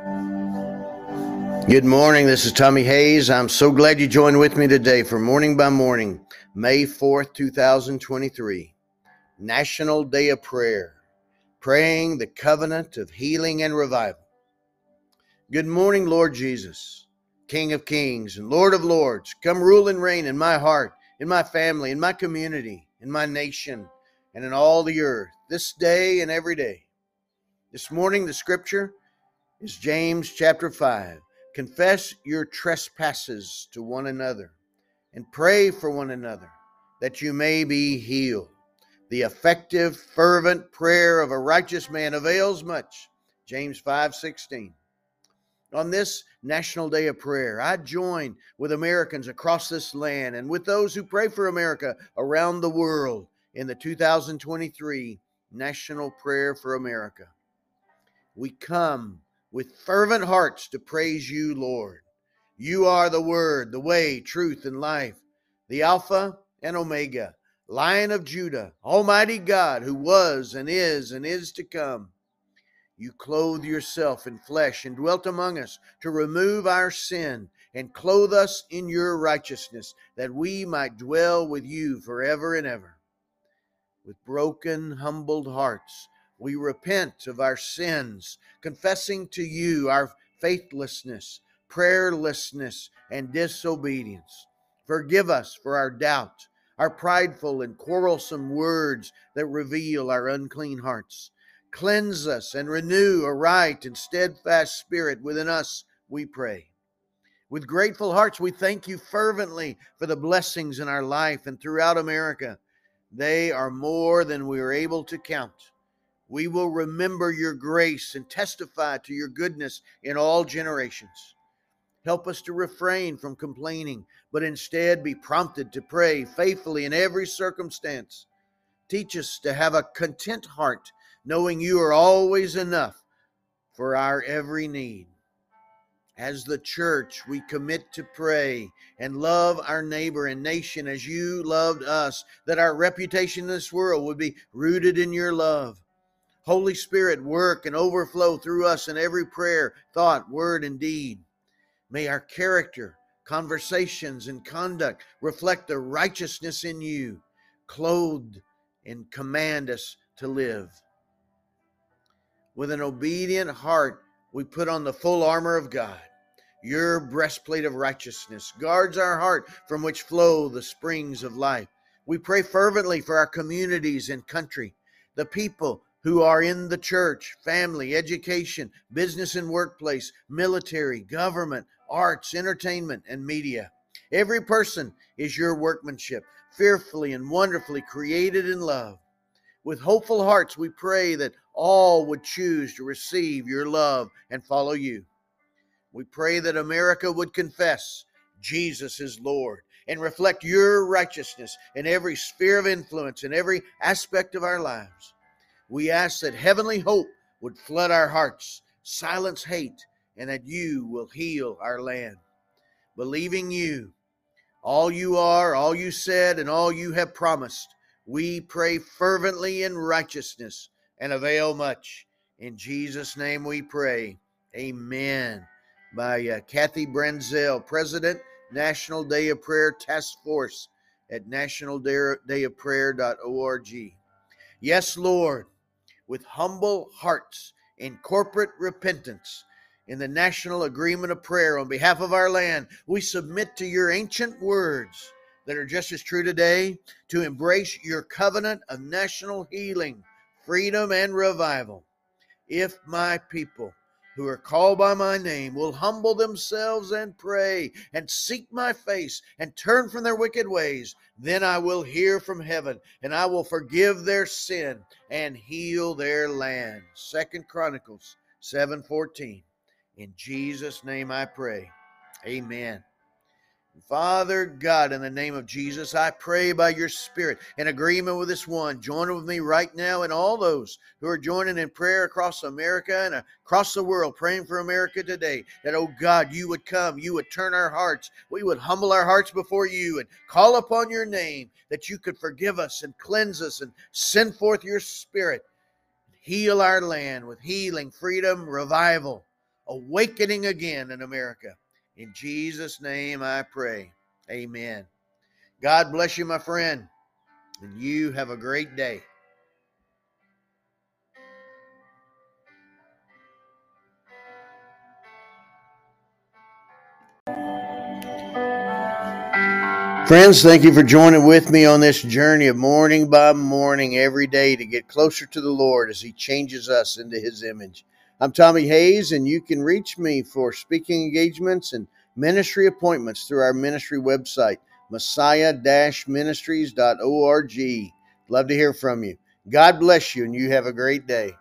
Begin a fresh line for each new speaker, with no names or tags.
Good morning. This is Tommy Hays. I'm so glad you joined with me today for Morning by Morning, May 4th, 2023, National Day of Prayer, praying the covenant of healing and revival. Good morning, Lord Jesus, King of Kings and Lord of Lords. Come rule and reign in my heart, in my family, in my community, in my nation, and in all the earth, this day and every day. This morning, the scripture is James chapter 5. Confess your trespasses to one another and pray for one another that you may be healed. The effective, fervent prayer of a righteous man avails much. James 5:16. On this National Day of Prayer, I join with Americans across this land and with those who pray for America around the world in the 2023 National Prayer for America. We come with fervent hearts to praise you, Lord. You are the Word, the way, truth, and life, the Alpha and Omega, Lion of Judah, Almighty God, who was and is and is to come. You clothe yourself in flesh and dwelt among us to remove our sin and clothe us in your righteousness, that we might dwell with you forever and ever. With broken, humbled hearts, we repent of our sins, confessing to you our faithlessness, prayerlessness, and disobedience. Forgive us for our doubt, our prideful and quarrelsome words that reveal our unclean hearts. Cleanse us and renew a right and steadfast spirit within us, we pray. With grateful hearts, we thank you fervently for the blessings in our life and throughout America. They are more than we are able to count. We will remember your grace and testify to your goodness in all generations. Help us to refrain from complaining, but instead be prompted to pray faithfully in every circumstance. Teach us to have a content heart, knowing you are always enough for our every need. As the church, we commit to pray and love our neighbor and nation as you loved us, that our reputation in this world would be rooted in your love. Holy Spirit, work and overflow through us in every prayer, thought, word, and deed. May our character, conversations, and conduct reflect the righteousness in you, clothed and command us to live. With an obedient heart, we put on the full armor of God. Your breastplate of righteousness guards our heart from which flow the springs of life. We pray fervently for our communities and country, the people who are in the church, family, education, business and workplace, military, government, arts, entertainment, and media. Every person is your workmanship, fearfully and wonderfully created in love. With hopeful hearts, we pray that all would choose to receive your love and follow you. We pray that America would confess Jesus is Lord and reflect your righteousness in every sphere of influence, in every aspect of our lives. We ask that heavenly hope would flood our hearts, silence hate, and that you will heal our land. Believing you, all you are, all you said, and all you have promised, we pray fervently in righteousness and avail much. In Jesus' name we pray. Amen. By uh, Kathy Branzell, President, National Day of Prayer Task Force at nationaldayofprayer.org. Yes, Lord with humble hearts in corporate repentance. In the national agreement of prayer on behalf of our land, we submit to your ancient words that are just as true today to embrace your covenant of national healing, freedom, and revival. If my people, who are called by my name will humble themselves and pray and seek my face and turn from their wicked ways, then I will hear from heaven and I will forgive their sin and heal their land. Second Chronicles 7:14. In Jesus name I pray. Amen. Father God, in the name of Jesus, I pray by your Spirit in agreement with this one. Join with me right now and all those who are joining in prayer across America and across the world, praying for America today. That, oh God, you would come, you would turn our hearts, we would humble our hearts before you and call upon your name, that you could forgive us and cleanse us and send forth your Spirit. Heal our land with healing, freedom, revival awakening again in America. In Jesus' name I pray. Amen. God bless you, my friend, and you have a great day. Friends, thank you for joining with me on this journey of morning by morning every day to get closer to the Lord as He changes us into His image. I'm Tommy Hays, and you can reach me for speaking engagements and ministry appointments through our ministry website, messiah ministries.org. Love to hear from you. God bless you, and you have a great day.